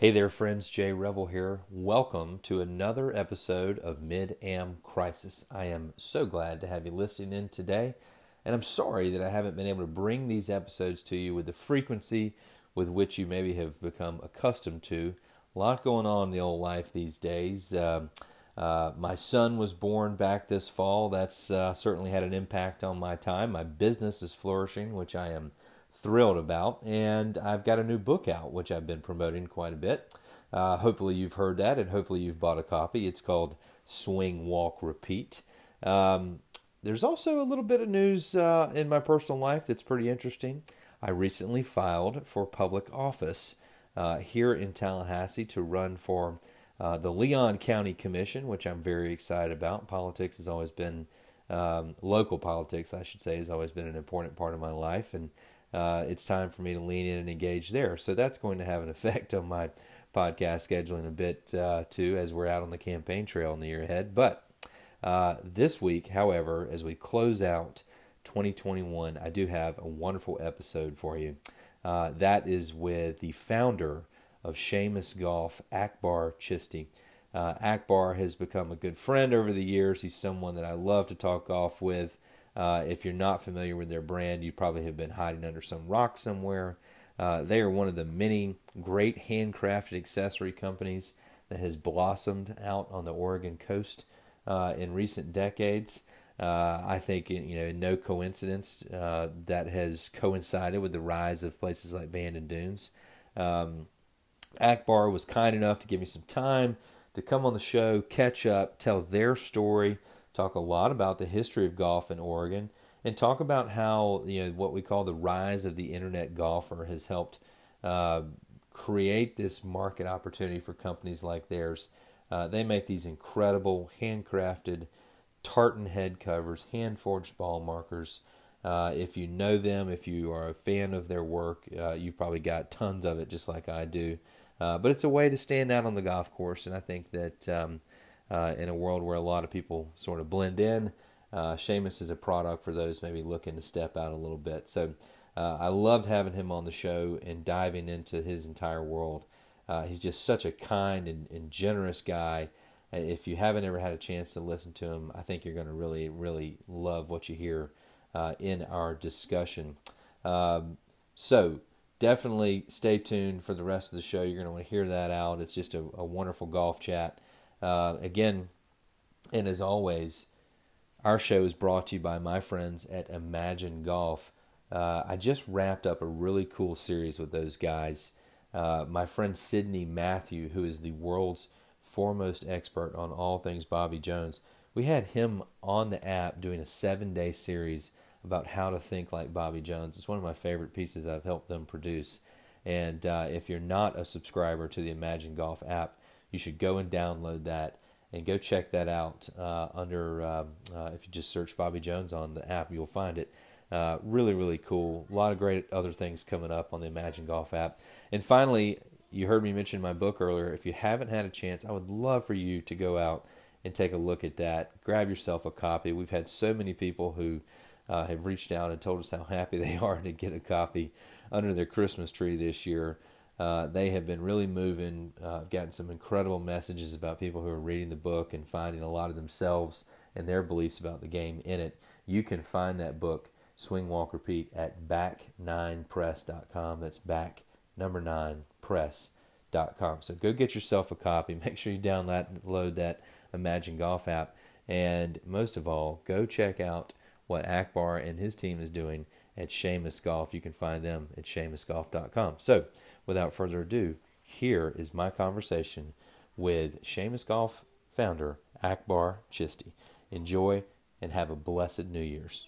Hey there, friends. Jay Revell here. Welcome to another episode of Mid Am Crisis. I am so glad to have you listening in today, and I'm sorry that I haven't been able to bring these episodes to you with the frequency with which you maybe have become accustomed to. A lot going on in the old life these days. Um, uh, my son was born back this fall. That's uh, certainly had an impact on my time. My business is flourishing, which I am thrilled about. And I've got a new book out, which I've been promoting quite a bit. Uh, hopefully, you've heard that, and hopefully, you've bought a copy. It's called Swing, Walk, Repeat. Um, there's also a little bit of news uh, in my personal life that's pretty interesting. I recently filed for public office uh, here in Tallahassee to run for uh, the Leon County Commission, which I'm very excited about. Politics has always been, um, local politics, I should say, has always been an important part of my life. And uh, it's time for me to lean in and engage there. So that's going to have an effect on my podcast scheduling a bit uh, too, as we're out on the campaign trail in the year ahead. But uh, this week, however, as we close out 2021, I do have a wonderful episode for you. Uh, that is with the founder of Seamus Golf, Akbar Chisti. Uh, Akbar has become a good friend over the years. He's someone that I love to talk golf with. Uh, if you're not familiar with their brand, you probably have been hiding under some rock somewhere. Uh, they are one of the many great handcrafted accessory companies that has blossomed out on the Oregon coast uh, in recent decades. Uh, I think you know no coincidence uh, that has coincided with the rise of places like Bandon Dunes. Um, Akbar was kind enough to give me some time to come on the show, catch up, tell their story, talk a lot about the history of golf in Oregon, and talk about how you know what we call the rise of the internet golfer has helped uh, create this market opportunity for companies like theirs. Uh, they make these incredible handcrafted tartan head covers, hand forged ball markers. Uh, if you know them, if you are a fan of their work, uh, you've probably got tons of it, just like I do. Uh, but it's a way to stand out on the golf course, and I think that um, uh, in a world where a lot of people sort of blend in. Uh, Seamus is a product for those maybe looking to step out a little bit. So uh, I loved having him on the show and diving into his entire world. Uh, he's just such a kind and, and, generous guy. If you haven't ever had a chance to listen to him, I think you're going to really, really love what you hear uh, in our discussion. Um, so definitely stay tuned for the rest of the show. You're going to want to hear that out. It's just a, a wonderful golf chat. Uh, again, and as always, our show is brought to you by my friends at Imagine Golf. Uh, I just wrapped up a really cool series with those guys. Uh, my friend Sidney Matthew, who is the world's foremost expert on all things Bobby Jones, we had him on the app doing a seven day series about how to think like Bobby Jones. It's one of my favorite pieces I've helped them produce. And uh, if you're not a subscriber to the Imagine Golf app, you should go and download that and go check that out uh, under uh, uh, if you just search Bobby Jones on the app, you'll find it. Uh, really, really cool. A lot of great other things coming up on the Imagine Golf app. And finally, you heard me mention my book earlier. If you haven't had a chance, I would love for you to go out and take a look at that. Grab yourself a copy. We've had so many people who uh, have reached out and told us how happy they are to get a copy under their Christmas tree this year. Uh, they have been really moving. Uh, I've gotten some incredible messages about people who are reading the book and finding a lot of themselves and their beliefs about the game in it. You can find that book, Swing Walk Repeat, at back9press.com. That's back number nine press.com. So go get yourself a copy. Make sure you download that Imagine Golf app. And most of all, go check out what Akbar and his team is doing at Seamus Golf. You can find them at SeamusGolf.com. So, without further ado, here is my conversation with Seamus Golf founder Akbar Chisti. Enjoy and have a blessed New Year's.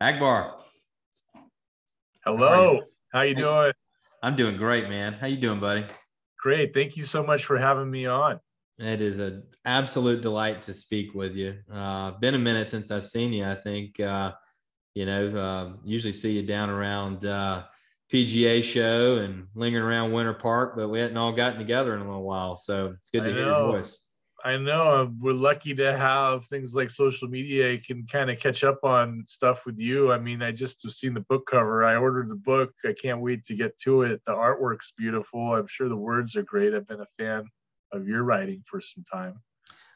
Akbar. Hello. How you doing? I'm doing great, man. How you doing, buddy? Great. Thank you so much for having me on. It is an absolute delight to speak with you. Uh, been a minute since I've seen you. I think, uh, you know, uh, usually see you down around uh, PGA show and lingering around Winter Park, but we hadn't all gotten together in a little while. So it's good to hear your voice. I know we're lucky to have things like social media. You can kind of catch up on stuff with you. I mean, I just have seen the book cover. I ordered the book. I can't wait to get to it. The artwork's beautiful. I'm sure the words are great. I've been a fan of your writing for some time.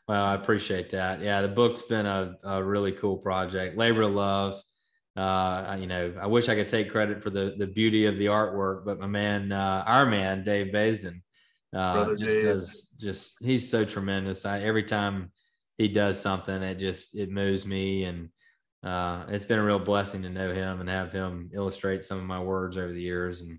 Well, I appreciate that. Yeah, the book's been a, a really cool project. Labor of Love. Uh, you know, I wish I could take credit for the the beauty of the artwork, but my man, uh, our man, Dave Baysden, uh, just Dave. does just he's so tremendous. I every time he does something, it just it moves me, and uh, it's been a real blessing to know him and have him illustrate some of my words over the years. And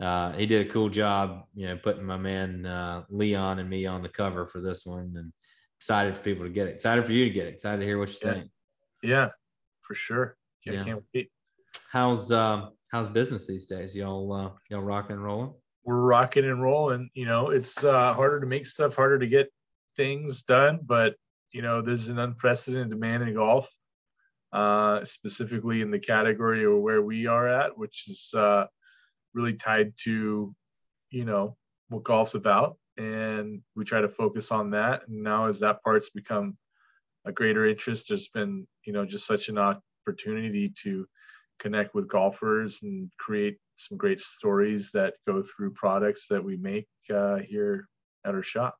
uh, he did a cool job, you know, putting my man uh, Leon and me on the cover for this one, and excited for people to get it. Excited for you to get it. Excited to hear what you yeah. think. Yeah, for sure. Yeah, can't wait. How's um how's business these days? Y'all uh, y'all rocking and rolling? We're rocking and rolling. You know, it's uh, harder to make stuff, harder to get things done, but you know, there's an unprecedented demand in golf, uh, specifically in the category of where we are at, which is uh, really tied to, you know, what golf's about and we try to focus on that. And now as that part's become a greater interest, there's been, you know, just such an opportunity to connect with golfers and create some great stories that go through products that we make uh, here at our shop.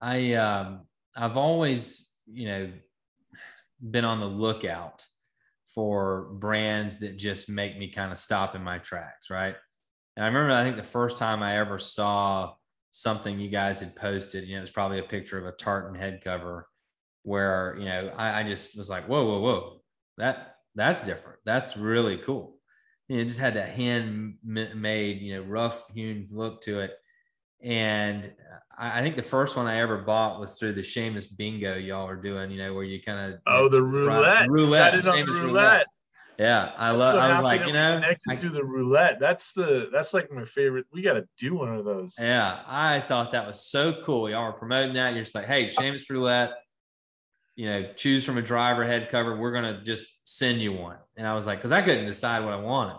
I um, I've always, you know, been on the lookout for brands that just make me kind of stop in my tracks, right? And I remember, I think the first time I ever saw something you guys had posted. You know, it was probably a picture of a tartan head cover where, you know, I, I just was like, whoa, whoa, whoa, that that's different. That's really cool. You know, it just had that hand made, you know, rough hewn look to it. And I, I think the first one I ever bought was through the Seamus bingo y'all are doing, you know, where you kind of oh the roulette, roulette, roulette. roulette. Yeah, I love. I was like, you know, connected I, to the roulette. That's the that's like my favorite. We got to do one of those. Yeah, I thought that was so cool. Y'all are promoting that. You're just like, hey, Seamus roulette. You know, choose from a driver head cover. We're gonna just send you one. And I was like, because I couldn't decide what I wanted,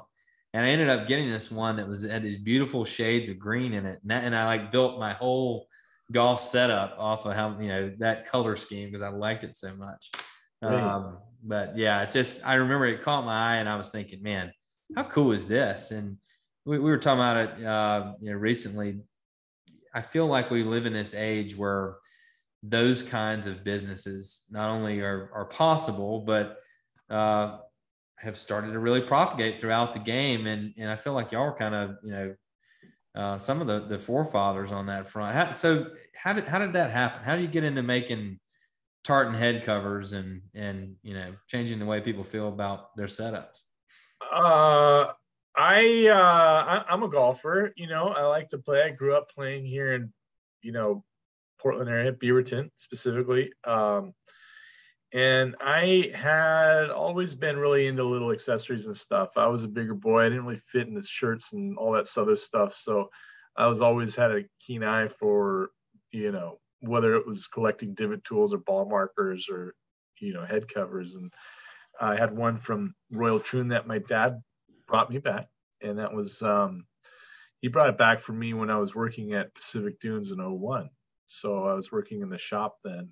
and I ended up getting this one that was had these beautiful shades of green in it, and, that, and I like built my whole golf setup off of how you know that color scheme because I liked it so much. Um, but yeah, just I remember it caught my eye, and I was thinking, man, how cool is this? And we, we were talking about it, uh, you know, recently. I feel like we live in this age where those kinds of businesses not only are are possible, but uh, have started to really propagate throughout the game. And and I feel like y'all are kind of you know uh, some of the the forefathers on that front. How, so how did how did that happen? How do you get into making tartan head covers and and you know changing the way people feel about their setups? Uh, I uh, I, am a golfer. You know, I like to play. I grew up playing here in you know Portland area, Beaverton specifically. Um, and I had always been really into little accessories and stuff. I was a bigger boy. I didn't really fit in the shirts and all that other stuff. So I was always had a keen eye for, you know, whether it was collecting divot tools or ball markers or you know head covers and i had one from royal troon that my dad brought me back and that was um, he brought it back for me when i was working at pacific dunes in 01 so i was working in the shop then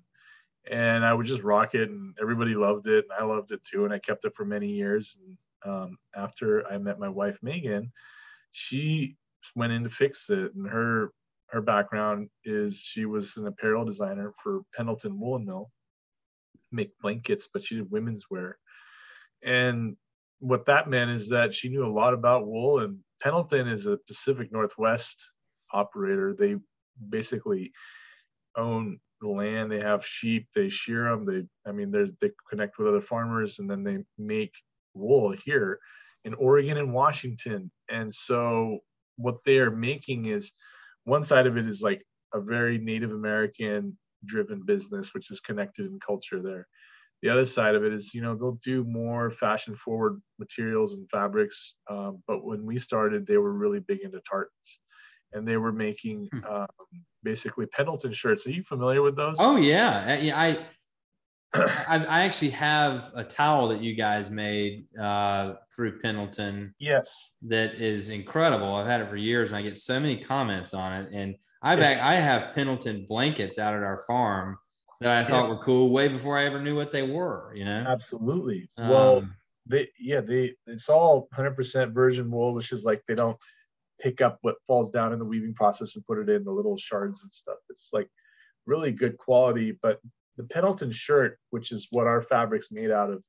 and i would just rock it and everybody loved it and i loved it too and i kept it for many years and um, after i met my wife megan she went in to fix it and her her background is she was an apparel designer for Pendleton Woolen Mill, make blankets, but she did women's wear. And what that meant is that she knew a lot about wool. And Pendleton is a Pacific Northwest operator. They basically own the land. They have sheep. They shear them. They, I mean, there's they connect with other farmers, and then they make wool here in Oregon and Washington. And so what they are making is one side of it is like a very Native American driven business, which is connected in culture there. The other side of it is, you know, they'll do more fashion forward materials and fabrics. Um, but when we started, they were really big into tartans and they were making hmm. um, basically Pendleton shirts. Are you familiar with those? Oh yeah. I, I, I actually have a towel that you guys made uh, through Pendleton. Yes. That is incredible. I've had it for years and I get so many comments on it. And I've ac- I have Pendleton blankets out at our farm that I thought were cool way before I ever knew what they were. You know. Absolutely. well, Um, they yeah they it's all 100% virgin wool, which is like they don't pick up what falls down in the weaving process and put it in the little shards and stuff. It's like really good quality. But the Pendleton shirt, which is what our fabric's made out of,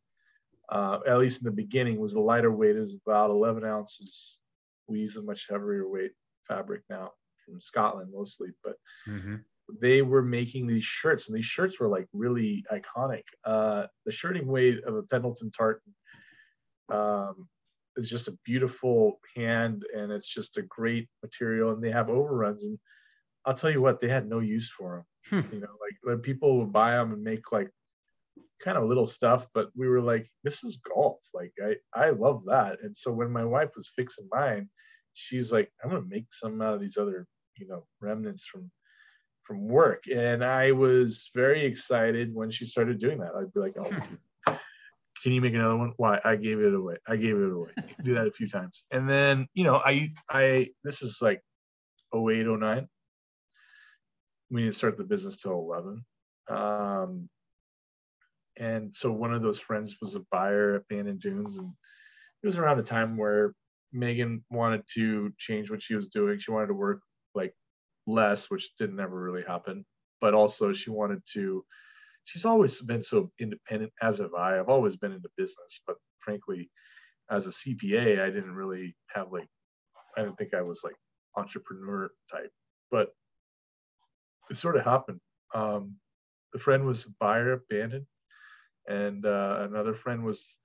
uh, at least in the beginning, was the lighter weight. It was about 11 ounces. We use a much heavier weight fabric now from Scotland mostly, but mhm. they were making these shirts, and these shirts were like really iconic. Uh, the shirting weight of a Pendleton tartan um, is just a beautiful hand, and it's just a great material. And they have overruns, and I'll tell you what, they had no use for them. Hmm. You know, like people would buy them and make like kind of little stuff, but we were like, this is golf. Like I, I love that. And so when my wife was fixing mine, she's like, I'm gonna make some out of these other, you know, remnants from from work. And I was very excited when she started doing that. I'd be like, oh, can you make another one? Why? I gave it away. I gave it away. Do that a few times. And then, you know, I, I, this is like 08, 09. We didn't start the business till 11. Um, and so one of those friends was a buyer at Bandon Dunes. And it was around the time where Megan wanted to change what she was doing. She wanted to work like less, which didn't ever really happen. But also she wanted to, she's always been so independent, as have I. I've always been into business, but frankly, as a CPA, I didn't really have like, I didn't think I was like entrepreneur type, but it sort of happened. Um, the friend was a buyer at Bandon, and uh, another friend was,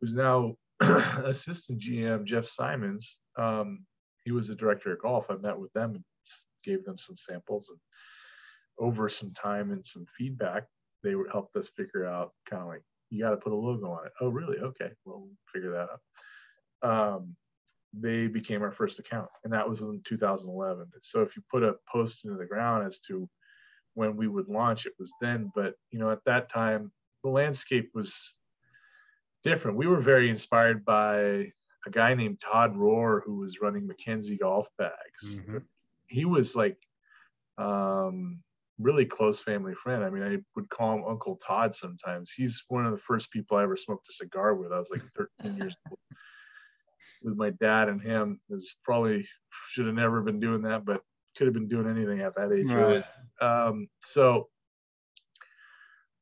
who's now assistant GM Jeff Simons. Um, he was the director of golf. I met with them and gave them some samples, and over some time and some feedback, they helped us figure out kind of like you got to put a logo on it. Oh, really? Okay, well, we'll figure that out. Um, they became our first account, and that was in 2011. So if you put a post into the ground as to when we would launch, it was then. But you know, at that time, the landscape was different. We were very inspired by a guy named Todd Rohr who was running Mackenzie Golf Bags. Mhm. He was like um, really close family friend. I mean, I would call him Uncle Todd sometimes. He's one of the first people I ever smoked a cigar with. I was like 13 years old with my dad and him. Is probably should have never been doing that, but could have been doing anything at that age. really Right. um, so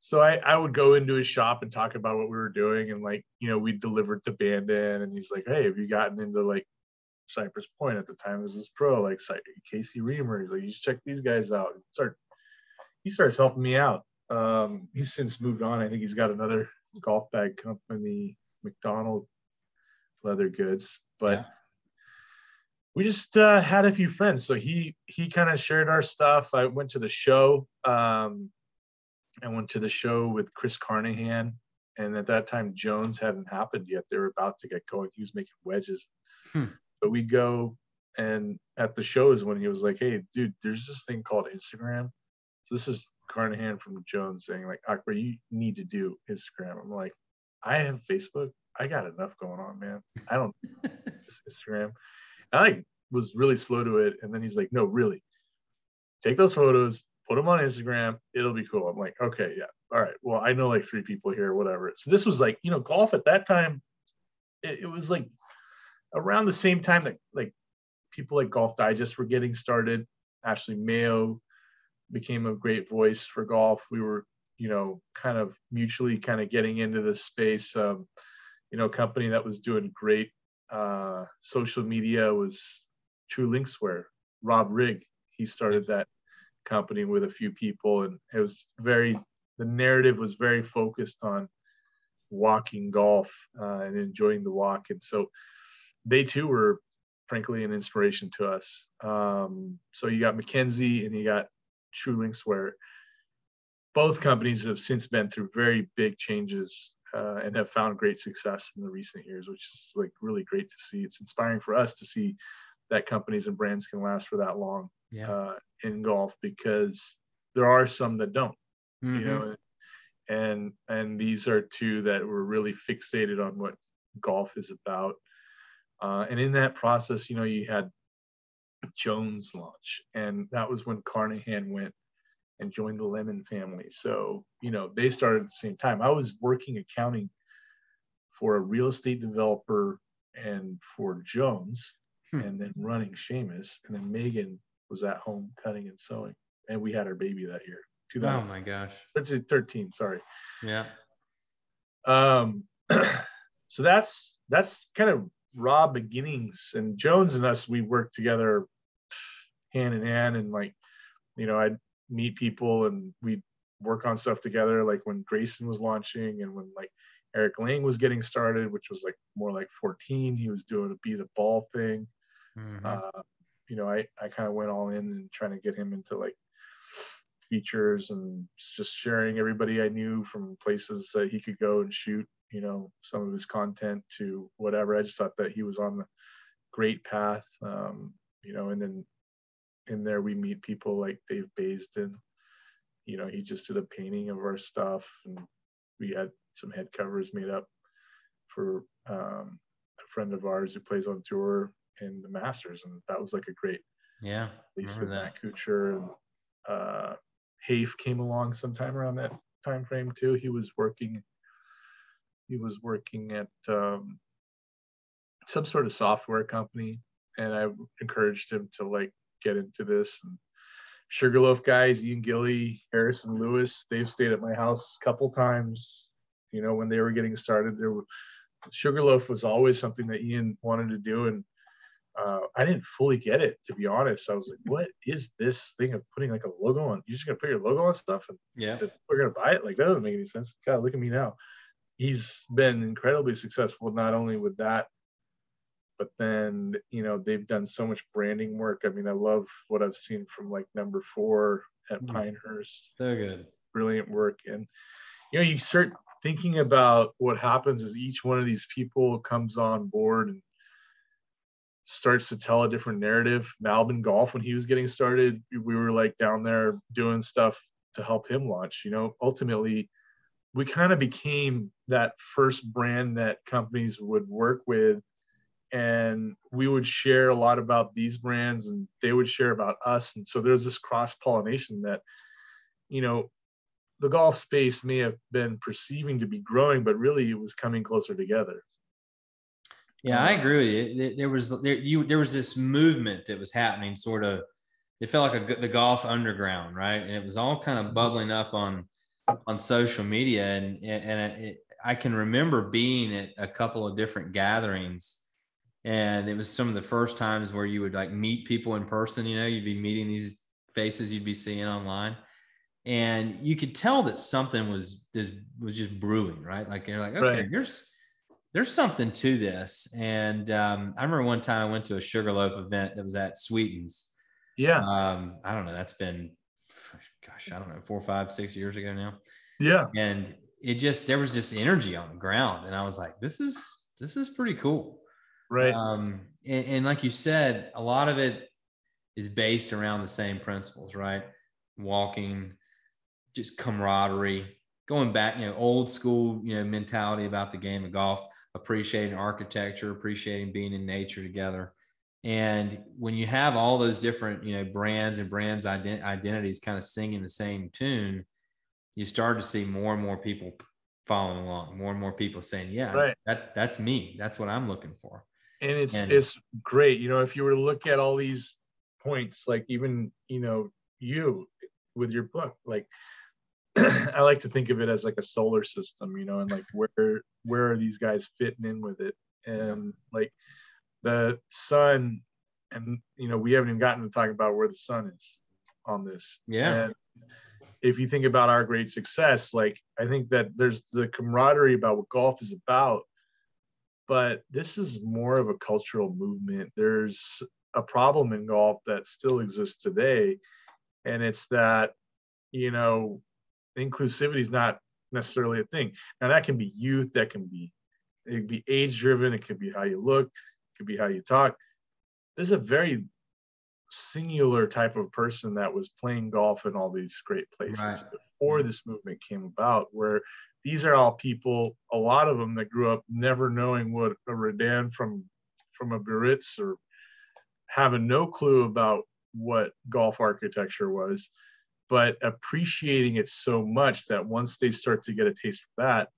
so I, I would go into his shop and talk about what we were doing and like you know we delivered to Bandon and he's like hey have you gotten into like Cypress Point at the time this pro like Casey Reamer he's like you should check these guys out and start he starts helping me out. Um, he's since moved on. I think he's got another golf bag company McDonald leather goods but Yeah. we just uh, had a few friends. So he he kind of shared our stuff. I went to the show um, i went to the show with chris carnahan and at that time jones hadn't happened yet. They were about to get going. He was making wedges. Hmm. so we go and at the show is when he was like hey dude there's this thing called instagram so this is carnahan from jones saying like akbar you need to do instagram i'm like i have facebook i got enough going on man i don't Instagram. And I was really slow to it. And then he's like, no, really, take those photos, put them on Instagram. It'll be cool. I'm like, okay, yeah. All right. Well, I know like three people here, whatever. So this was like, you know, golf at that time, it, it was like around the same time that like people like Golf Digest were getting started. Ashley Mayo became a great voice for golf. We were, you know, kind of mutually kind of getting into this space. Um, you know, company that was doing great uh, social media was True Linkswear. Rob Rigg, he started that company with a few people, and it was very. The narrative was very focused on walking golf uh, and enjoying the walk, and so they too were, frankly, an inspiration to us. Um, so you got Mackenzie and you got True Linkswear Both companies have since been through very big changes uh, and have found great success in the recent years, which is like really great to see. It's inspiring for us to see that companies and brands can last for that long Yeah. uh, in golf because there are some that don't, Mhm. you know, and and these are two that were really fixated on what golf is about. Uh, and in that process, you know, you had Jones launch, and that was when Carnahan went and joined the Lemon family. So you know they started at the same time. I was working accounting for a real estate developer and for Jones, Hmm. and then running Seamus, and then Megan was at home cutting and sewing, and we had our baby that year, Oh my gosh. 13, Sorry. Yeah. Um, so that's that's kind of raw beginnings. And Jones and us, we worked together hand in hand, and like, you know, I'd meet people and we'd work on stuff together. Like when Grayson was launching, and when like Erik Lang was getting started, which was like more like 14, he was doing a be the ball thing. Mhm. Uh, you know, I I kind of went all in and trying to get him into like features and just sharing everybody I knew from places that he could go and shoot, you know, some of his content to whatever. I just thought that he was on the great path. Um, you know, and then in there we meet people like Dave Baysden. You know, he just did a painting of our stuff and we had some head covers made up for um, a friend of ours who plays on tour in the Masters, and that was like a great yeah. Remember with that. Matt Kuchar and uh, Hafe came along sometime around that time frame too. He was working. He was working at um, some sort of software company, and I encouraged him to like get into this. And Sugarloaf guys, Ian Gilly, Harrison Lewis, they've stayed at my house a couple times. You know, when they were getting started, there were Sugarloaf was always something that Ian wanted to do, and uh, I didn't fully get it to be honest. I was like, "What is this thing of putting like a logo on? You're just gonna put your logo on stuff, and Yeah. we're gonna buy it? Like that doesn't make any sense." God, look at me now. He's been incredibly successful, not only with that, but then you know they've done so much branding work. I mean, I love what I've seen from like Number Four at Mhm. Pinehurst So good. brilliant work and you know you start thinking about what happens as each one of these people comes on board and starts to tell a different narrative Malbon golf when he was getting started we were like down there doing stuff to help him launch you know ultimately we kind of became that first brand that companies would work with and we would share a lot about these brands and they would share about us and so there's this cross pollination that you know the golf space may have been perceiving to be growing, but really it was coming closer together. Yeah, I agree with you. There- was there you there was this movement that was happening, sort of. It felt like a, the golf underground, right? And it was all kind of mm-hmm. bubbling up on on social media, and and it, I can remember being at a couple of different gatherings, and it was some of the first times where you would like meet people in person. You know, you'd be meeting these faces you'd be seeing online, and you could tell that something was was, was just brewing, right? Like you're like, okay, Right. there's there's something to this. And um, I remember one time I went to a Sugarloaf event that was at Sweetens. Yeah, Um, I don't know, that's been, gosh, I don't know, four, five, six years ago now. yeah, And it just there was this energy on the ground, and I was like, this is this is pretty cool. right. Um, and, and like you said, a lot of it is based around the same principles, right? Walking, just camaraderie, going back, you know, old school, you know, mentality about the game of golf, appreciating architecture, appreciating being in nature together. And when you have all those different, you know, brands and brands ident- identities kind of singing the same tune, you start to see more and more people following along, more and more people saying, "Yeah, Right. that that's me. That's what I'm looking for." and it's and- it's great. You know, if you were to look at all these points, like even you know you with your book, like I like to think of it as like a solar system. You know, and like where where are these guys fitting in with it? And like the sun, and you know, we haven't even gotten to talk about where the sun is on this. Yeah. And if you think about our great success, like I think that there's the camaraderie about what golf is about, but this is more of a cultural movement. There's a problem in golf that still exists today, and it's that, you know, inclusivity is not necessarily a thing. Now that can be youth, that can be it can be age driven, it could be how you look, could be how you talk. There's a very singular type of person that was playing golf in all these great places Right. before this movement came about, where these are all people, a lot of them that grew up never knowing what a Redan from from a Biarritz or having no clue about what golf architecture was, but appreciating it so much that once they start to get a taste for that,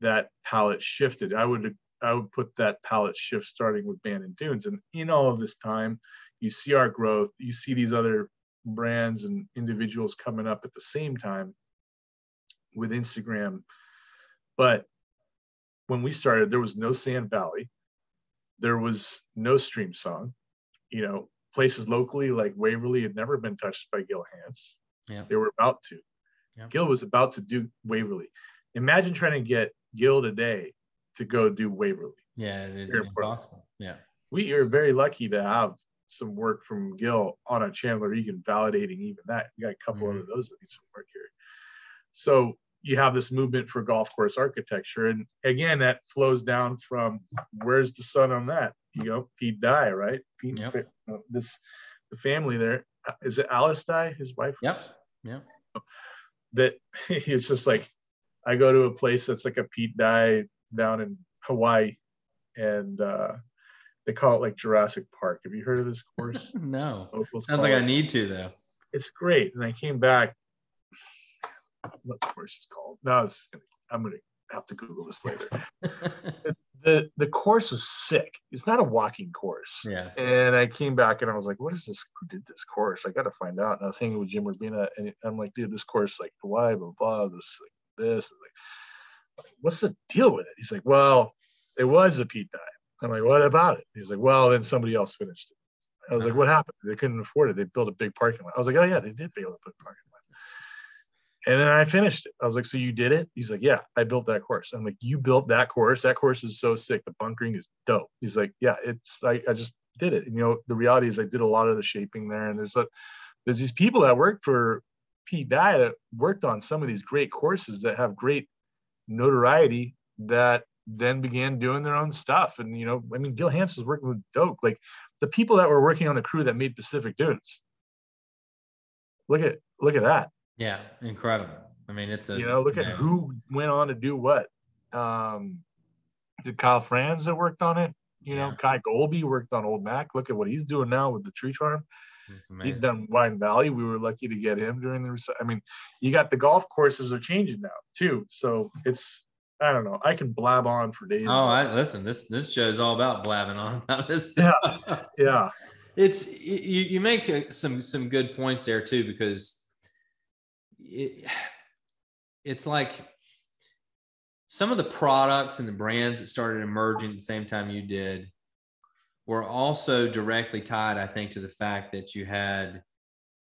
that palette shifted. I would I would put that palette shift starting with Bandon Dunes. And in all of this time, you see our growth, you see these other brands and individuals coming up at the same time with Instagram. But when we started, there was no Sand Valley, there was no Streamsong. You know, places locally like Waverley had never been touched by Gil Hanse. Yeah. They were about to. Yeah. Gil was about to do Waverley. Imagine trying to get Gil today to go do Waverley. Yeah, it, Very impossible. Yeah. We are very lucky to have some work from Gil on a Chandler Egan validating even that. We got a couple Mhm. of those that need some work here. So you have this movement for golf course architecture. And again, that flows down from where's the sun on that? You know, Pete Dye, right? Pete, Yep. uh, this the family there. uh, it Alice Dye, his wife? Yep. Yeah. That it's just like I go to a place that's like a Pete Dye down in Hawaii, and uh, they call it like Jurassic Park. Have you heard of this course? No. Locals Sounds like it- I need to though. it's great. And I came back. What course is called? No, it's, I'm gonna have to Google this later. the The course was sick. It's not a walking course. yeah. And I came back and I was like, "What is this? Who did this course? I got to find out." And I was hanging with Jim Urbina, and I'm like, "Dude, this course like why blah blah this like this like, what's the deal with it?" He's like, "Well, it was a Pete Dye." I'm like, "What about it?" He's like, "Well, then somebody else finished it." I was like, "What happened? They couldn't afford it. They built a big parking lot." I was like, "Oh yeah, they did build a big parking lot." And then I finished it. I was like, "So you did it?" He's like, "Yeah, I built that course." I'm like, "You built that course? That course is so sick. The bunkering is dope." He's like, "Yeah, it's I, I just did it." And you know, the reality is, I did a lot of the shaping there, and there's a there's these people that work for Pete Dye that worked on some of these great courses that have great notoriety that then began doing their own stuff. And you know, I mean, Gil Hanse was working with Doak, like the people that were working on the crew that made Pacific Dunes. Look at look at that. Yeah. Incredible. I mean, it's a you know, look at who went on to do what. Um, did Kyle Franz that worked on it? You know, Yeah. Kye Goalby worked on Old Mac. Look at what he's doing now with the tree farm. He's done Wine Valley. We were lucky to get him during the. I mean, you got the golf courses are changing now too. So it's I don't know. I can blab on for days. Oh, I listen. This this show is all about blabbing on about this Yeah. stuff. yeah, it's you, you make uh, some some good points there too because it, it's like some of the products and the brands that started emerging at the same time you did were also directly tied i think to the fact that you had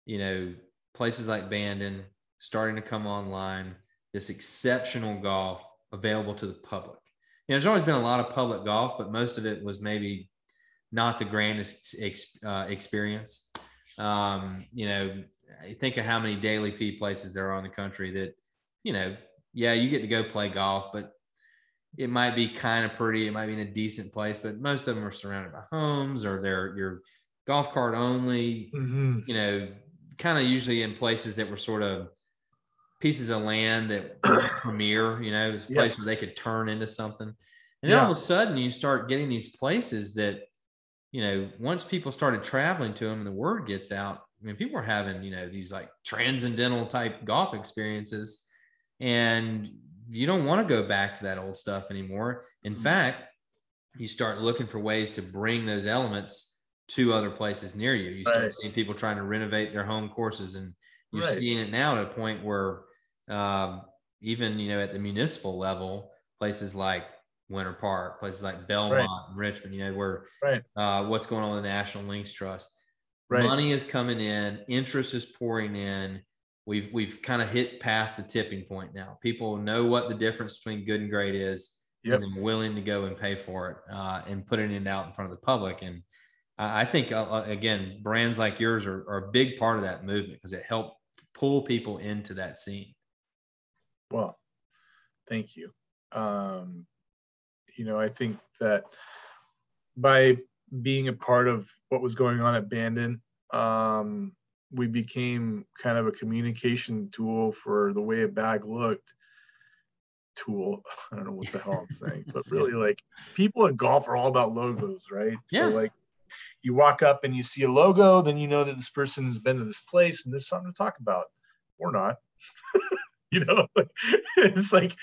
you know places like bandon starting to come online this exceptional golf available to the public you know there's always been a lot of public golf but most of it was maybe not the grandest ex, uh, experience. Um, you know, think of how many daily fee places there are in the country that, you know, yeah, you get to go play golf, but it might be kind of pretty. It might be in a decent place, but most of them are surrounded by homes or they're your golf cart only. Mhm. You know, kind of usually in places that were sort of pieces of land that premier. You know, it's a Yeah. place where they could turn into something. And then all of a sudden, you start getting these places that, you know, once people started traveling to them and the word gets out, I mean, people are having, you know, these like transcendental type golf experiences. And you don't want to go back to that old stuff anymore. In Mhm. fact, you start looking for ways to bring those elements to other places near you. You start Right. seeing people trying to renovate their home courses, and you're Right. seeing it now to a point where um, even you know at the municipal level, places like Winter Park, places like Belmont and Richmond, you know, where Right. uh, what's going on with the National Links Trust. Right. Money is coming in, interest is pouring in. We've we've kind of hit past the tipping point now. People know what the difference between good and great is, Yep. and they're willing to go and pay for it uh, and putting it in and out in front of the public. And I I think uh, uh, again, brands like yours are, are a big part of that movement because it helped pull people into that scene. Well, thank you. Um, you know, I think that by being a part of what was going on at Bandon, um, we became kind of a communication tool for the way a bag looked. Tool. I don't know what the hell I'm saying, but really, like people in golf are all about logos, right? Yeah. So, like, you walk up and you see a logo, then you know that this person has been to this place and there's something to talk about, or not. you know, it's like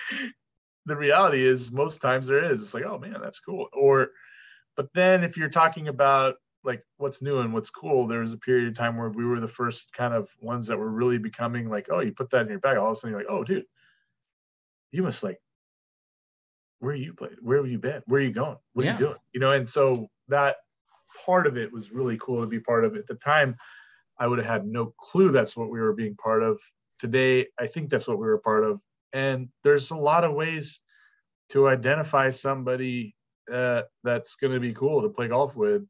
the reality is most times there is. It's like, oh man, that's cool. Or, but then if you're talking about like what's new and what's cool, there was a period of time where we were the first kind of ones that were really becoming like, oh, you put that in your bag, all of a sudden you're like, oh, dude, you must like, where you played? Where have you been? Where are you going? What are you doing? You know, and so that part of it was really cool to be part of. At the time, I would have had no clue that's what we were being part of. Today, I think that's what we were part of. And there's a lot of ways to identify somebody uh, that's going to be cool to play golf with.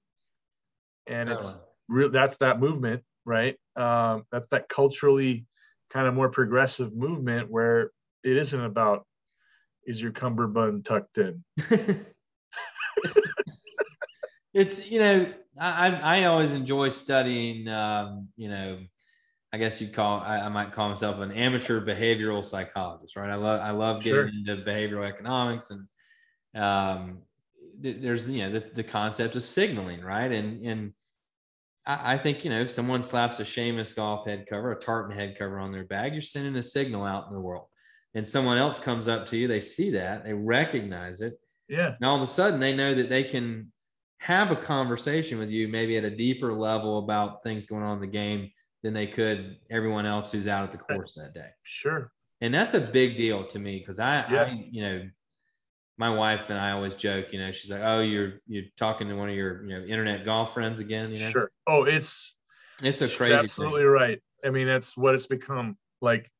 And it's real that's that movement right? Um, that's that culturally kind of more progressive movement where it isn't about is your cummerbund tucked in? It's you know I I always enjoy studying um, you know I guess you'd call I, I might call myself an amateur behavioral psychologist right? I love I love getting Sure. into behavioral economics and um, there's you know the, the concept of signaling right? And and I, I think you know if someone slaps a Seamus golf head cover a tartan head cover on their bag you're sending a signal out in the world. And someone else comes up to you they see that they recognize it. Yeah. And all of a sudden they know that they can have a conversation with you maybe at a deeper level about things going on in the game than they could everyone else who's out at the course that day. Sure. And that's a big deal to me because I, Yeah. I you know my wife and i always joke you know she's like oh you're you're talking to one of your you know internet golf friends again you know? Sure. Oh it's it's a crazy absolutely thing. right. I mean that's what it's become. Like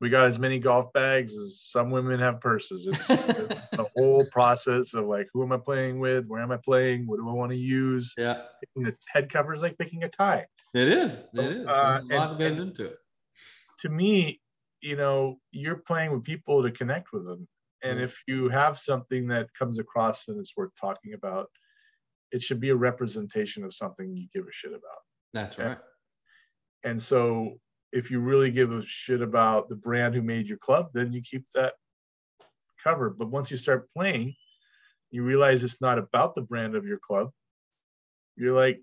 we got as many golf bags as some women have purses. It's, it's the whole process of like who am i playing with? Where am i playing? What do i want to use? Yeah. Picking the head cover is like picking a tie. It is. It is. Uh, a lot and- goes into it. to me, you know, you're playing with people to connect with them. And mm. if you have something that comes across and it's worth talking about, it should be a representation of something you give a shit about. that's right And so if you really give a shit about the brand who made your club, then you keep that covered. But once you start playing, you realize it's not about the brand of your club. You're like,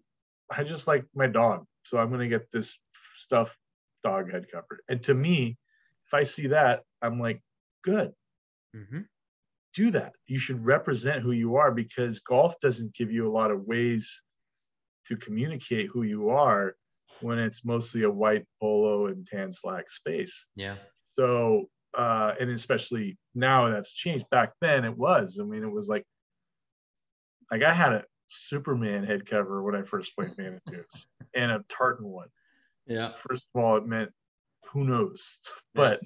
I just like my dog. So I'm going to get this stuff dog head covered. And to me, if I see that, I'm like, good, hmm do that. You should represent who you are because golf doesn't give you a lot of ways to communicate who you are when it's mostly a white polo and tan slack space. yeah So, uh, and especially now that's changed. Back then it was. I mean, it was like, like I had a Superman head cover when I first played Manitus and a tartan one. yeah First of all, it meant who knows, but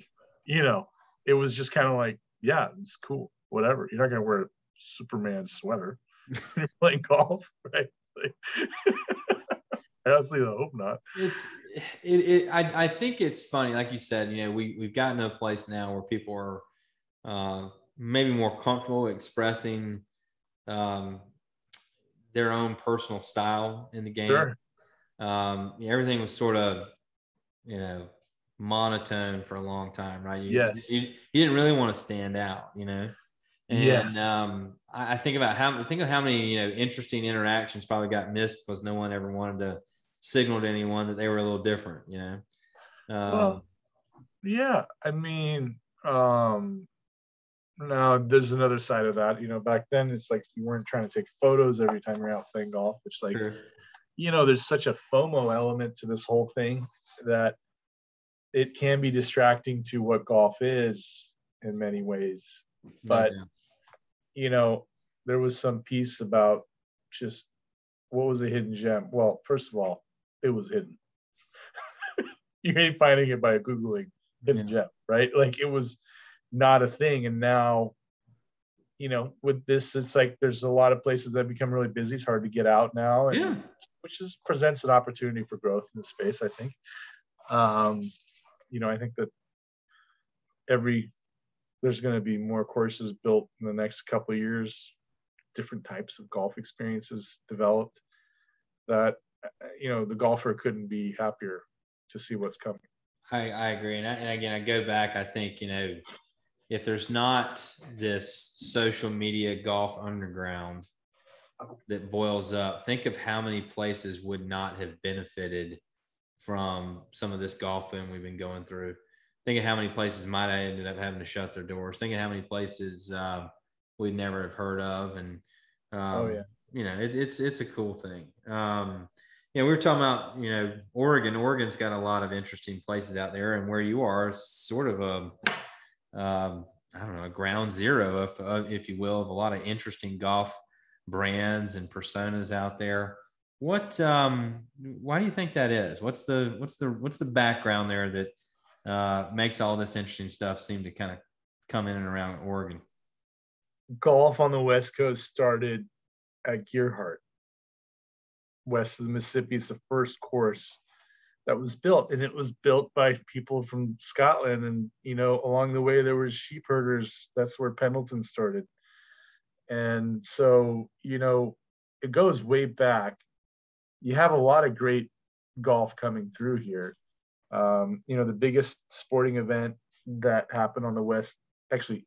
you know, it was just kind of like, yeah, it's cool, whatever. You're not gonna wear a Superman sweater you're playing golf, right? Like, I honestly hope not. it's it, it I, I think it's funny like you said you know we we've gotten to a place now where people are uh, maybe more comfortable expressing um, their own personal style in the game Sure. um, everything was sort of you know monotone for a long time right you, Yes. you, you didn't really want to stand out you know and Yes. um, I, I think about how think of how many you know interesting interactions probably got missed because no one ever wanted to signal to anyone that they were a little different you know um, Well, Yeah, I mean, um now there's another side of that. You know, back then it's like you weren't trying to take photos every time you're out playing golf, which like sure. you know, there's such a FOMO element to this whole thing that it can be distracting to what golf is in many ways. But Yeah. you know, there was some piece about just what was a hidden gem. Well, first of all, it was hidden. you ain't finding it by googling hidden gem, right? Like it was not a thing, and now, you know, with this, it's like there's a lot of places that become really busy. It's hard to get out now, and yeah which is presents an opportunity for growth in the space. I think. Um, you know, I think that every there's going to be more courses built in the next couple years, different types of golf experiences developed. That you know, the golfer couldn't be happier to see what's coming. I, I agree. And, I, and again, I go back, I think, you know, if there's not this social media golf underground, that boils up. Think of how many places would not have benefited from some of this golf boom we've been going through. Think of how many places might have ended up having to shut their doors. Think of how many places um, we'd never have heard of, and um, Oh, yeah. you know, it, it's it's a cool thing. Um, you know, we were talking about you know Oregon. Oregon's got a lot of interesting places out there, and where you are, is sort of a um, I don't know, a ground zero, if uh, if you will, of a lot of interesting golf brands and personas out there. What um, why do you think that is? What's the what's the what's the background there that uh, makes all this interesting stuff seem to kind of come in and around Oregon? golf on the West Coast started at Gearhart. West of the Mississippi is the first course that was built, and it was built by people from Scotland. And you know, along the way there was sheep herders. That's where Pendleton started. And so, you know, it goes way back. You have a lot of great golf coming through here. Um, you know, the biggest sporting event that happened on the West, actually,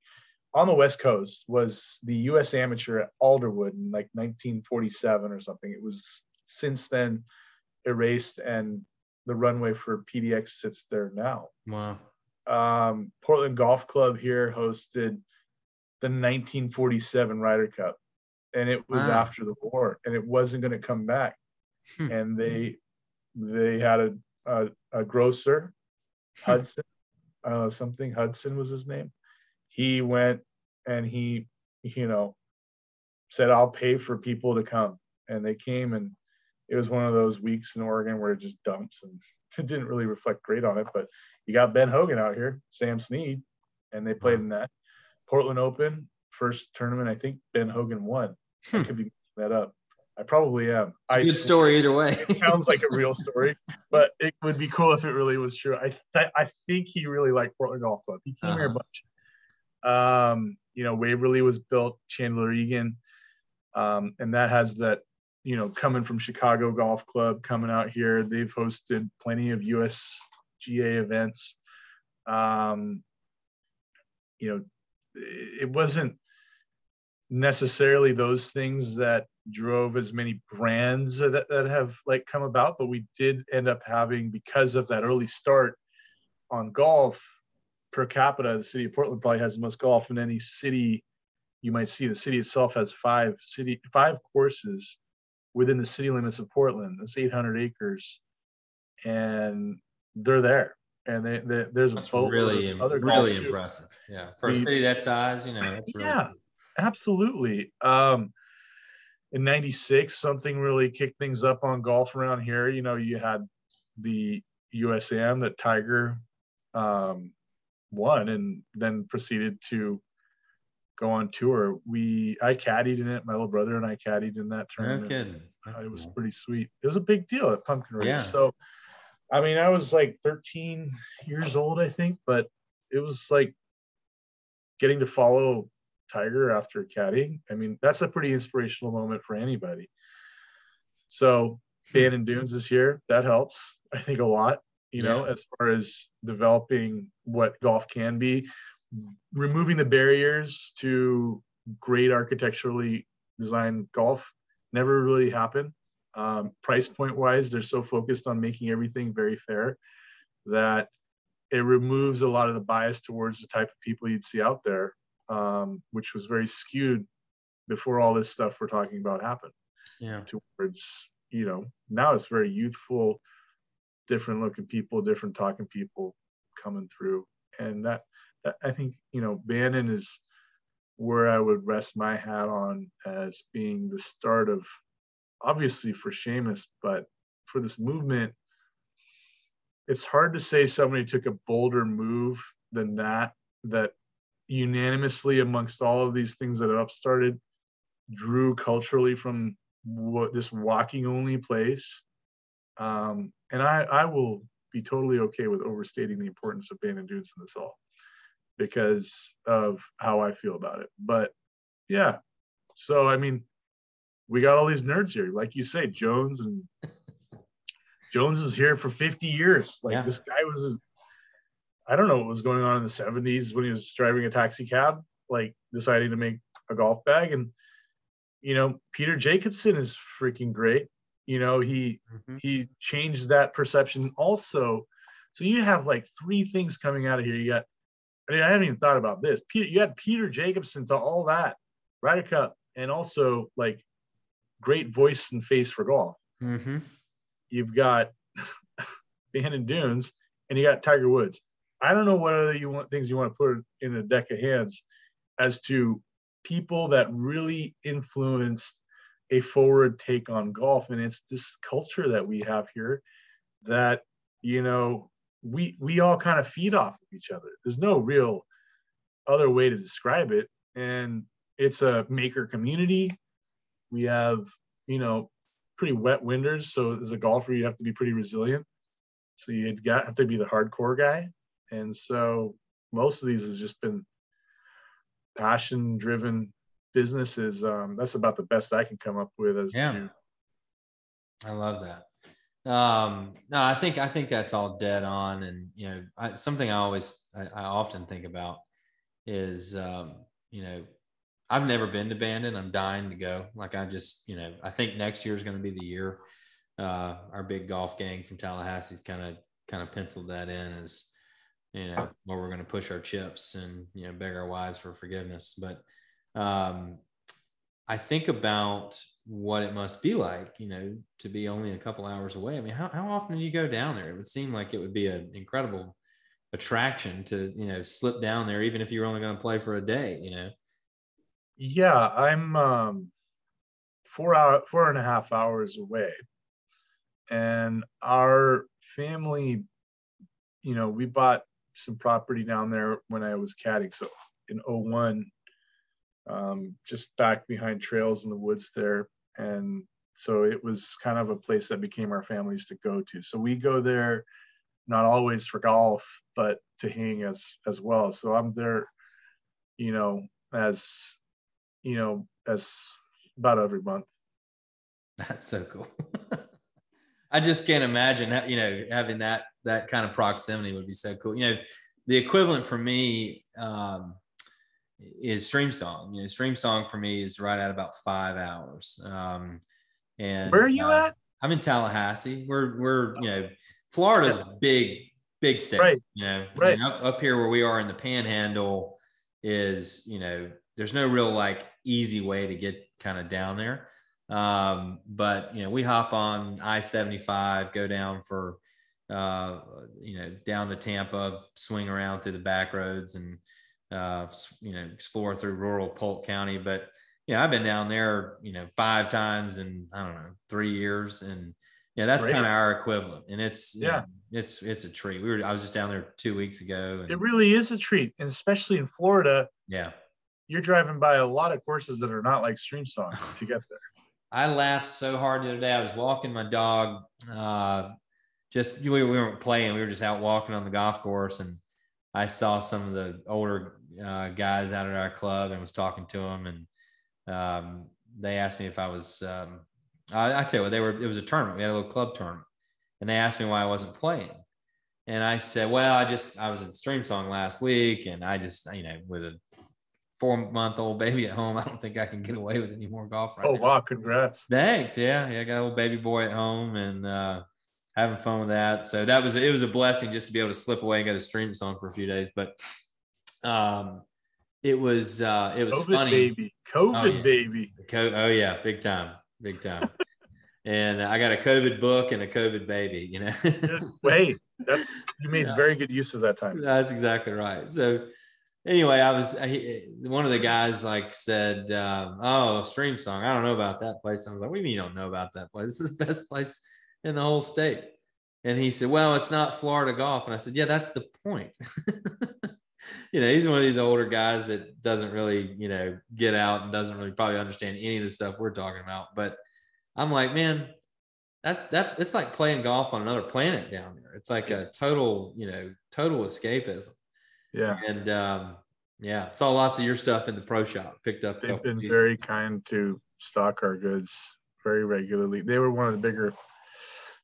on the West Coast was the U.S. Amateur at Alderwood in like 1947 or something. It was since then erased, and the runway for PDX sits there now. Wow. Um, Portland Golf Club here hosted the 1947 Ryder Cup, and it was Wow. after the war, and it wasn't going to come back. Hmm. And they they had a a, a grocer, Hudson, uh, something Hudson was his name. He went and he, you know, said, "I'll pay for people to come," and they came, and it was one of those weeks in Oregon where it just dumps, and it didn't really reflect great on it. But you got Ben Hogan out here, Sam Snead, and they played in that Portland Open first tournament. I think Ben Hogan won. I Hmm. could be making that up. I probably am. It's a I good story either way. it sounds like a real story, but it would be cool if it really was true. I th- I think he really liked Portland Golf Club. He came here a Uh-huh. bunch. Um, you know, Waverley was built, Chandler Egan, um, and that has that. You know, coming from Chicago Golf Club, coming out here, they've hosted plenty of USGA events. Um, you know, it wasn't necessarily those things that drove as many brands that, that have like come about but we did end up having because of that early start on golf per capita the city of portland probably has the most golf in any city you might see the city itself has five city five courses within the city limits of portland that's 800 acres and they're there and they, they, there's a boatload really, other really impressive. Yeah, for a city that size, you know, that's really Yeah. cool. Absolutely. Um, in 96, something really kicked things up on golf around here. You know, you had the USAM that Tiger um, won and then proceeded to go on tour. We, I caddied in it. My little brother and I caddied in that tournament. Uh, it was cool. pretty sweet. It was a big deal at Pumpkin Ridge. Yeah. So, I mean, I was like 13 years old, I think, but it was like getting to follow Tiger after caddying. I mean, that's a pretty inspirational moment for anybody. So, Hmm. Bandon Dunes is here. That helps, I think, a lot, you know, Yeah. as far as developing what golf can be, removing the barriers to great architecturally designed golf never really happened. Um, price point wise, they're so focused on making everything very fair that it removes a lot of the bias towards the type of people you'd see out there, um, which was very skewed before all this stuff we're talking about happened Yeah. towards you know now it's very youthful different looking people different talking people coming through and that, that i think you know bandon is where i would rest my hat on as being the start of obviously for Seamus, but for this movement it's hard to say somebody took a bolder move than that that unanimously amongst all of these things that have started drew culturally from what this walking only place um, and I, I will be totally okay with overstating the importance of Bandon Dunes in this all because of how I feel about it. But yeah, so I mean, we got all these nerds here, like you say, Jones and Jones is here for 50 years. Like Yeah. this guy was, I don't know what was going on in the 70s when he was driving a taxi cab, like deciding to make a golf bag. And you know, Peter Jacobsen is freaking great. You know, he Mhm. he changed that perception also. So you have like three things coming out of here. You got, I mean, I haven't even thought about this. Peter, you had Peter Jacobsen to all that, Ryder Cup, and also like great voice and face for golf. Mhm. You've got Bandon Dunes, and you got Tiger Woods. I don't know what other you want things you want to put in a deck of hands as to people that really influenced a forward take on golf. And it's this culture that we have here that you know we we all kind of feed off of each other. There's no real other way to describe it. And it's a maker community. We have you know pretty wet winters. So as a golfer you have to be pretty resilient. So you got have to be the hardcore guy and so most of these has just been passion driven businesses um, that's about the best i can come up with as Yeah. to I love that. Um, no, I think I think that's all dead on, and you know, I, something I always I, I often think about is um, you know, I've never been to Bandon. I'm dying to go. Like I just you know, I think next year is going to be the year. Uh, our big golf gang from Tallahassee's kind of kind of penciled that in as you know where we're going to push our chips and you know beg our wives for forgiveness, but um, I think about what it must be like, you know, to be only a couple hours away. I mean, how, how often do you go down there? It would seem like it would be an incredible attraction to, you know, slip down there, even if you're only going to play for a day, you know? yeah i'm um, four hour four and a half hours away and our family you know we bought some property down there when i was caddying so in 01 um, just back behind trails in the woods there. And so it was kind of a place that became our families to go to. So we go there not always for golf but to hang as as well. So i'm there you know as you know as about every month. That's so cool. I just can't imagine, you know, having that, that kind of proximity would be so cool. You know, the equivalent for me, um, is Streamsong. You know, Streamsong for me is right at about five hours. Um, and where are you uh, at I'm in Tallahassee. We're we're you know Florida's a big big state. Right. You know, Right. Up up here where we are in the Panhandle is you know there's no real like easy way to get kind of down there. Um, but you know we hop on I-75, go down for uh, you know down to Tampa, swing around through the back roads and uh, you know explore through rural Polk County, but you know, I've been down there, you know, five times in I don't know three years, and yeah, that's kind of our equivalent. And it's Yeah. know, it's it's a treat. We were I was just down there two weeks ago, and it really is a treat and especially in florida yeah, you're driving by a lot of courses that are not like Streamsong to get there I laughed so hard the other day. I was walking my dog. Uh, just we, we weren't playing. We were just out walking on the golf course, and I saw some of the older uh, guys out at our club and was talking to them, and um, they asked me if I was. Um, I, I tell you what, they were. It was a tournament. We had a little club tournament, and they asked me why I wasn't playing. And I said, well, I just I was in Streamsong last week, and I just you know with a four month old baby at home, I don't think I can get away with any more golf right oh now. wow congrats Thanks. Yeah. Yeah. I got a little baby boy at home and uh, having fun with that. So that was, it was a blessing just to be able to slip away and go to Streamsong for a few days. But um, it was, uh, it was covid funny. baby covid Oh, yeah. baby Co- oh, yeah. Big time. Big time. and I got a COVID book and a COVID baby, you know? Wait that's you made Yeah. very good use of that time That's exactly right. So anyway, I was I, one of the guys like said, um, "Oh, Streamsong. I don't know about that place." I was like, "What do you mean you don't know about that place? This is the best place in the whole state." And he said, "Well, it's not Florida golf." And I said, "Yeah, that's the point." you know, he's one of these older guys that doesn't really, you know, get out and doesn't really probably understand any of the stuff we're talking about. But I'm like, man, that that it's like playing golf on another planet down there. It's like a total, you know, total escapism. yeah And um, yeah, saw lots of your stuff in the pro shop. Picked up. they've been pieces. very kind to stock our goods very regularly they were one of the bigger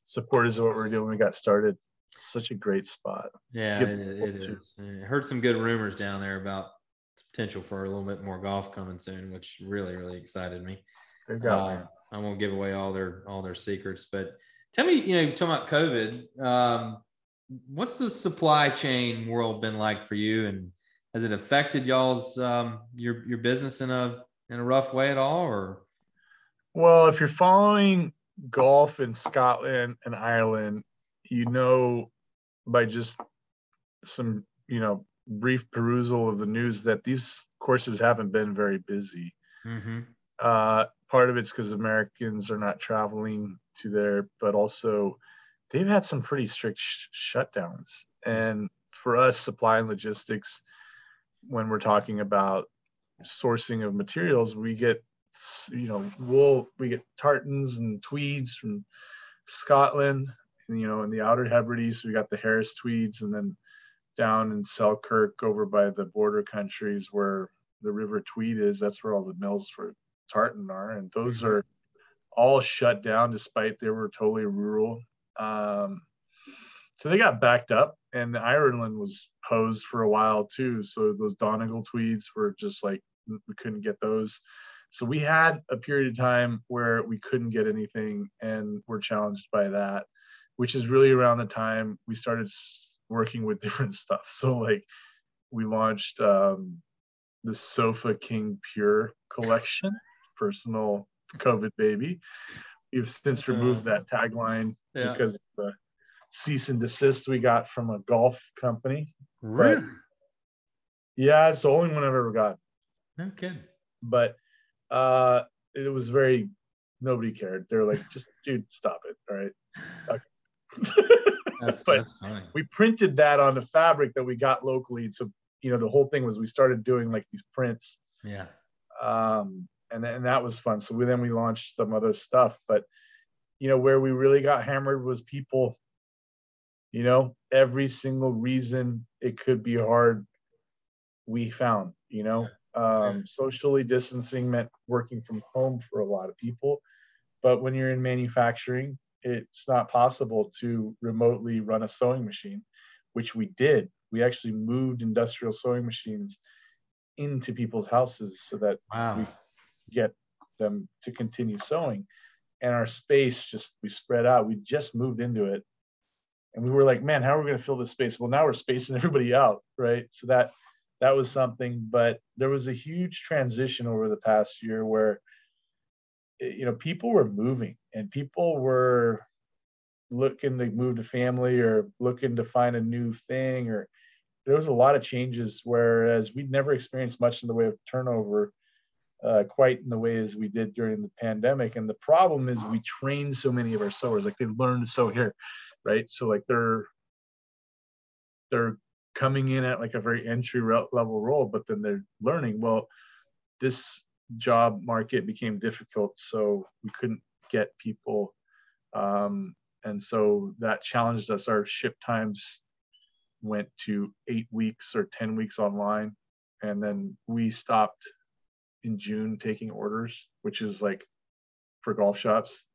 supporters of what we are doing we got started such a great spot Yeah, give it, it is. I heard some good rumors down there about potential for a little bit more golf coming soon, which really, really excited me. Got Uh. I won't give away all their all their secrets, but tell me, you know, talking about COVID, um, what's the supply chain world been like for you, and has it affected y'all's um, your your business in a in a rough way at all, or Well, if you're following golf in Scotland and Ireland, you know by just some, you know, brief perusal of the news that these courses haven't been very busy. mm-hmm. Uh, part of it's because Americans are not traveling to there, but also they've had some pretty strict sh- shutdowns. And for us, supply and logistics, when we're talking about sourcing of materials, we get, you know, wool, we get tartans and tweeds from Scotland, and, you know, in the Outer Hebrides, we got the Harris tweeds, and then down in Selkirk over by the border countries where the River Tweed is, that's where all the mills for tartan are, and those are all shut down despite they were totally rural. Um, so they got backed up, and Ireland was posed for a while too. So those Donegal tweeds were just like we couldn't get those. So we had a period of time where we couldn't get anything, and we're challenged by that, which is really around the time we started working with different stuff. So like we launched um, the Sofa King Pure collection, personal COVID baby. We've since removed that tagline yeah, because of the cease and desist we got from a golf company. really? Yeah, it's the only one I've ever got. No kidding. But uh it was very nobody cared. They're like, just dude, stop it. All right. That's, But- that's funny. we printed that on the fabric that we got locally. So, you know, the whole thing was we started doing like these prints Yeah, um, and and that was fun. So we, then we launched some other stuff, but you know where we really got hammered was people. You know, every single reason it could be hard, we found. You know, um, socially distancing meant working from home for a lot of people, but when you're in manufacturing, it's not possible to remotely run a sewing machine, which we did. We actually moved industrial sewing machines into people's houses so that wow. get them to continue sewing. And our space just we spread out. We just moved into it. And we were like, man, how are we going to fill this space? Well, now we're spacing everybody out, right? So that that was something, but there was a huge transition over the past year where eh, you know, people were moving and people were looking to move to family or looking to find a new thing or there was a lot of changes whereas we'd never experienced much in the way of turnover uh, quite in the way as we did during the pandemic. And the problem is we train so many of our sewers, like they learn to sew here, right? So like they're they're coming in at like a very entry level role, but then they're learning. Well, this job market became difficult, so we couldn't get people, um, and so that challenged us. Our ship times went to eight weeks or ten weeks online, and then we stopped in June taking orders, which is like for golf shops,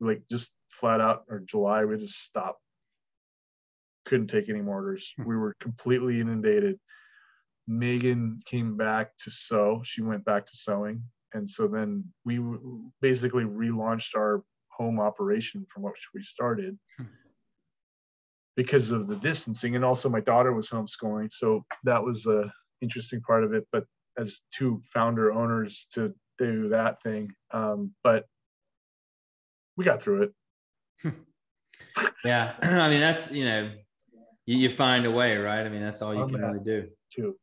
like just flat out or July, we just stopped. Couldn't take any more orders. We were completely inundated. Megan came back to sew. She went back to sewing. And so then we basically relaunched our home operation from which we started Hmm. because of the distancing. And also my daughter was homeschooling. So that was a interesting part of it. But as two founder owners to do that thing. Um, but we got through it. Yeah, I mean that's you know, you, you find a way, right? I mean that's all you Oh, can really do. too.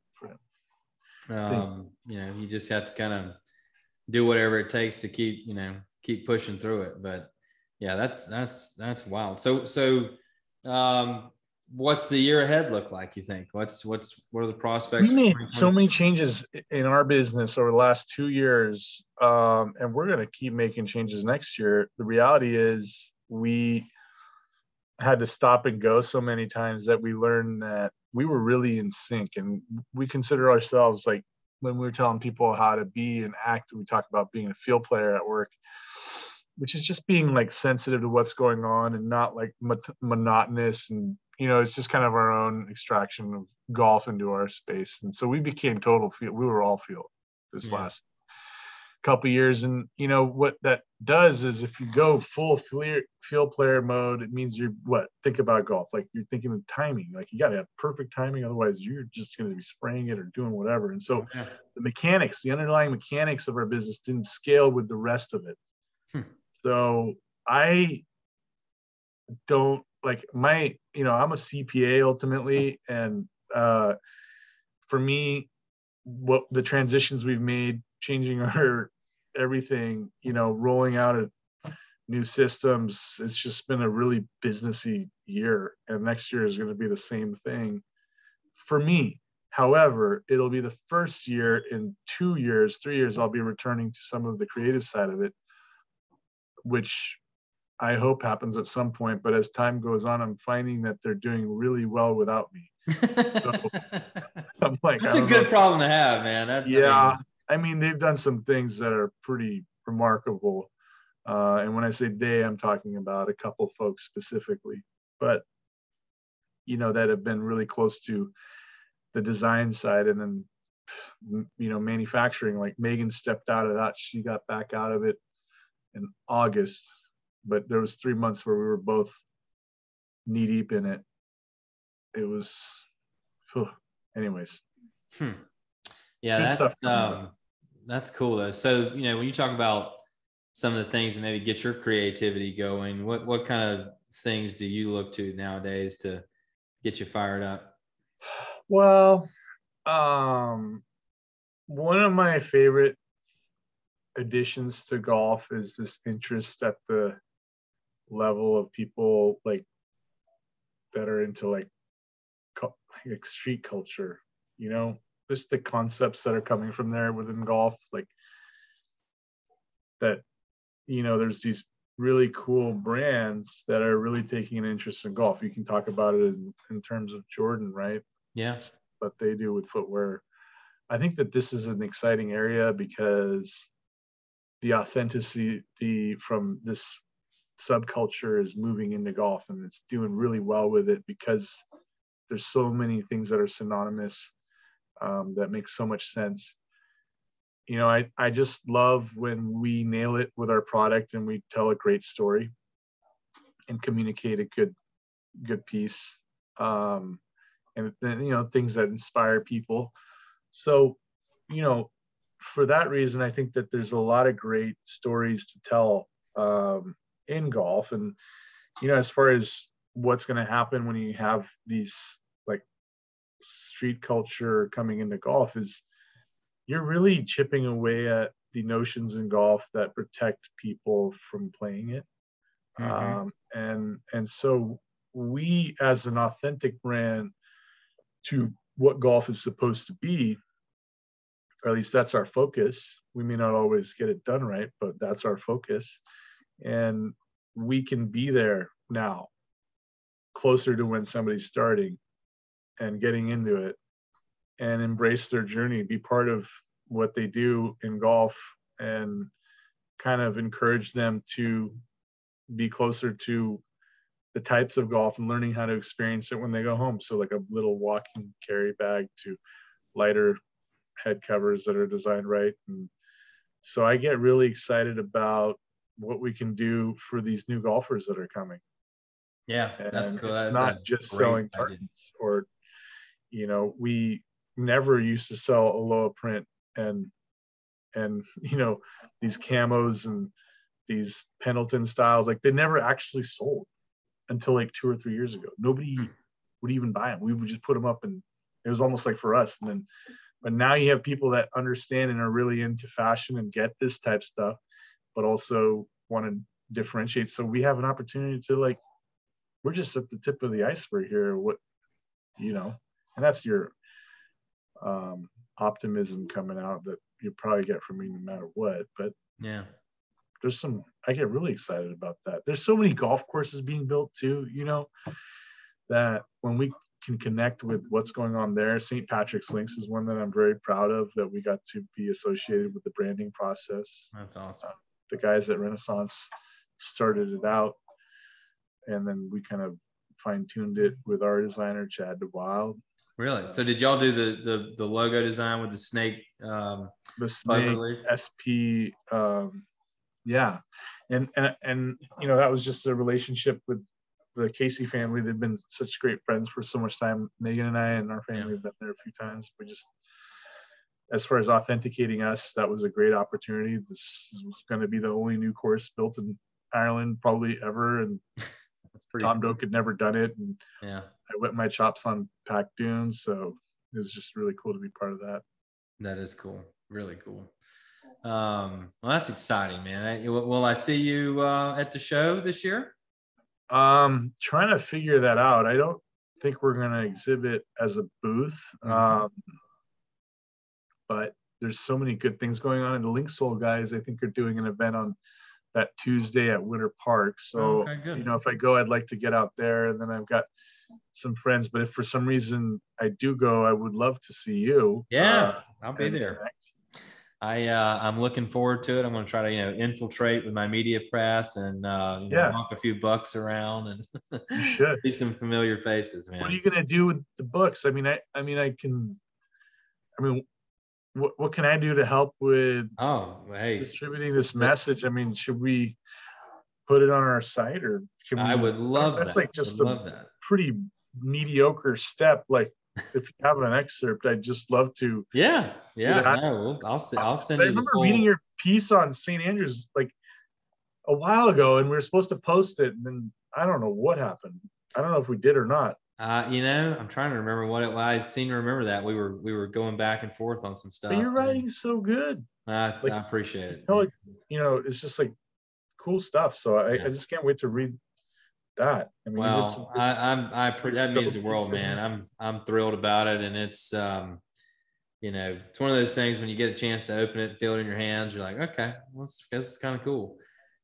Um, you know, you just have to kind of do whatever it takes to keep you know keep pushing through it. But yeah, that's that's that's wild. So so, um, what's the year ahead look like? You think? What's what's what are the prospects? We made so many changes in our business over the last two years, um, and we're going to keep making changes next year. The reality is, we had to stop and go so many times that we learned that we were really in sync, and we consider ourselves like when we were telling people how to be and act. We talk about being a field player at work, which is just being like sensitive to what's going on and not like mot- monotonous and you know it's just kind of our own extraction of golf into our space and so we became total field we were all field this Yeah. last couple years. And you know what that does is if you go full field player mode, it means you're what think about golf like you're thinking of timing. Like you got to have perfect timing, otherwise you're just going to be spraying it or doing whatever. And so yeah. the mechanics, the underlying mechanics of our business didn't scale with the rest of it. Hmm. So I don't like my you know i'm a cpa ultimately and uh for me what the transitions we've made changing our everything you know rolling out a new systems it's just been a really businessy year and next year is going to be the same thing for me however it'll be the first year in two years three years i'll be returning to some of the creative side of it which I hope happens at some point. But as time goes on, I'm finding that they're doing really well without me. So I'm like, that's a good know. problem to have, man. That's, yeah, I mean, I mean, they've done some things that are pretty remarkable. Uh, and when I say they, I'm talking about a couple folks specifically, but you know that have been really close to the design side, and then you know manufacturing. Like Megan stepped out of that; she got back out of it in August but there was three months where we were both knee deep in it. It was, whew, anyways. Hmm. Yeah, Good that's um, that's cool though. So you know, when you talk about some of the things that maybe get your creativity going, what what kind of things do you look to nowadays to get you fired up? Well, um, one of my favorite additions to golf is this interest at the level of people like that are into like, like street culture you know just the concepts that are coming from there within golf like that you know there's these really cool brands that are really taking an interest in golf. You can talk about it in, in terms of jordan right? Yeah. What they do with footwear. I think that this is an exciting area because the authenticity from this subculture is moving into golf and it's doing really well with it because there's so many things that are synonymous um, that makes so much sense. You know I, I just love when we nail it with our product and we tell a great story and communicate a good good piece um, and you know things that inspire people. So you know for that reason i think that there's a lot of great stories to tell um, in golf. And you know as far as what's going to happen when you have these street culture coming into golf is you're really chipping away at the notions in golf that protect people from playing it. Mm-hmm. um, and and so we as an authentic brand to what golf is supposed to be or at least that's our focus. We may not always get it done right but that's our focus. And we can be there now closer to when somebody's starting and getting into it and embrace their journey be part of what they do in golf and kind of encourage them to be closer to the types of golf and learning how to experience it when they go home so like a little walking carry bag to lighter head covers that are designed right and so i get really excited about what we can do for these new golfers that are coming. Yeah, and that's cool. It's not just selling targets or, you know, we never used to sell Aloha print and and you know these camos and these Pendleton styles like they never actually sold until like two or three years ago. Nobody hmm. would even buy them. We would just put them up and it was almost like for us. And then, but now you have people that understand and are really into fashion and get this type stuff but also want to differentiate. So we have an opportunity to like, we're just at the tip of the iceberg here. What, you know, and that's your um, optimism coming out that you probably get from me no matter what. But yeah, there's some, I get really excited about that. There's so many golf courses being built too, you know, that when we can connect with what's going on there. St. Patrick's Links is one that I'm very proud of that we got to be associated with the branding process. That's awesome the guys at Renaissance started it out, and then we kind of fine tuned it with our designer Chad DeWild, Really? So did y'all do the the the logo design with the snake? Um, the snake. SP. Um, yeah, and and and you know that was just a relationship with the Casey family. They've been such great friends for so much time. Megan and I and our family have been there a few times. We just, as far as authenticating us, that was a great opportunity. This was going to be the only new course built in Ireland probably ever, and that's pretty. Tom Doak had never done it, and Yeah, I wet my chops on Pac Dunes, so it was just really cool to be part of that. that is cool. Really cool. Um, well, that's exciting, man. I, will I see you uh, at the show this year? Um, trying to figure that out. I don't think we're going to exhibit as a booth. Mhm. Um, but there's so many good things going on. And the Linksoul guys, I think, are doing an event on that Tuesday at Winter Park. So, okay, you know, if I go, I'd like to get out there. And then I've got some friends. But if for some reason I do go, I would love to see you. Yeah, uh, I'll be there. connect. I uh, I'm looking forward to it. I'm going to try to you know infiltrate with my media press and uh, you know, Yeah. knock a few bucks around and see some familiar faces, man. what are you gonna do with the books? I mean, I I mean, I can. I mean, what what can I do to help with oh, hey, distributing this message? I mean, should we put it on our site or can we? I would love that's that. like just a pretty mediocre step. Like, if you have an excerpt, I'd just love to. Yeah, yeah. I- no, we'll, I'll I'll I send the remember reading your piece on St. Andrews like a while ago, and we were supposed to post it, and then I don't know what happened. I don't know if we did or not. Uh, you know, I'm trying to remember what it was. I seem to remember that we were we were going back and forth on some stuff. But you're writing so good. I, like, I appreciate it. like you know, it's just like cool stuff. So I, Yeah. I just can't wait to read that. I mean, some Well, I, I'm I pre- that means the world, man. I'm I'm thrilled about it, and it's um, you know, it's one of those things when you get a chance to open it, feel it in your hands, you're like, okay, well, this, this is kind of cool,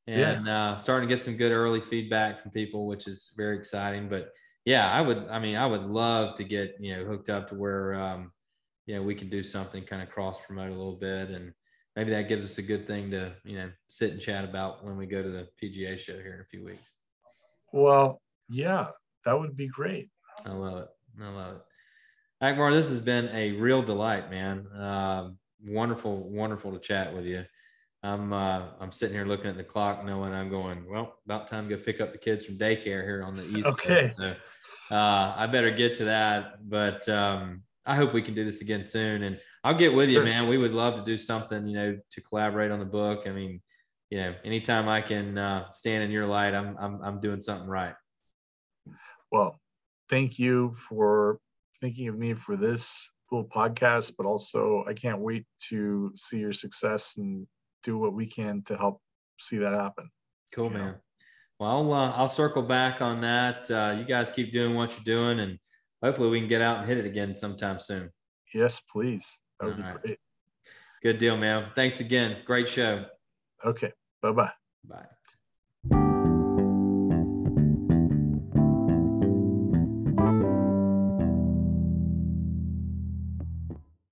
Yeah. and uh, starting to get some good early feedback from people, which is very exciting. But yeah, I would, I mean, I would love to get you know hooked up to where um, you know we can do something kind of cross promote a little bit, and maybe that gives us a good thing to you know sit and chat about when we go to the PGA show here in a few weeks. well, yeah, that would be great. I love it. I love it. Akbar, this has been a real delight, man. Um, wonderful, wonderful to chat with you. I'm uh, I'm sitting here looking at the clock, knowing I'm going. Well, about time to go pick up the kids from daycare here on the east. Okay. Coast. So uh, I better get to that. But um, I hope we can do this again soon, and I'll get with you, man. We would love to do something, you know, to collaborate on the book. I mean, you know, anytime I can uh, stand in your light, I'm I'm I'm doing something right. Well, thank you for thinking of me for this little podcast, but also I can't wait to see your success and do what we can to help see that happen. Cool, you know. man. Well, I'll, uh, I'll circle back on that. Uh, you guys keep doing what you're doing, and hopefully we can get out and hit it again sometime soon. Yes, please. That would All be right. great. Good deal, man. Thanks again. Great show. Okay. Bye bye. Bye.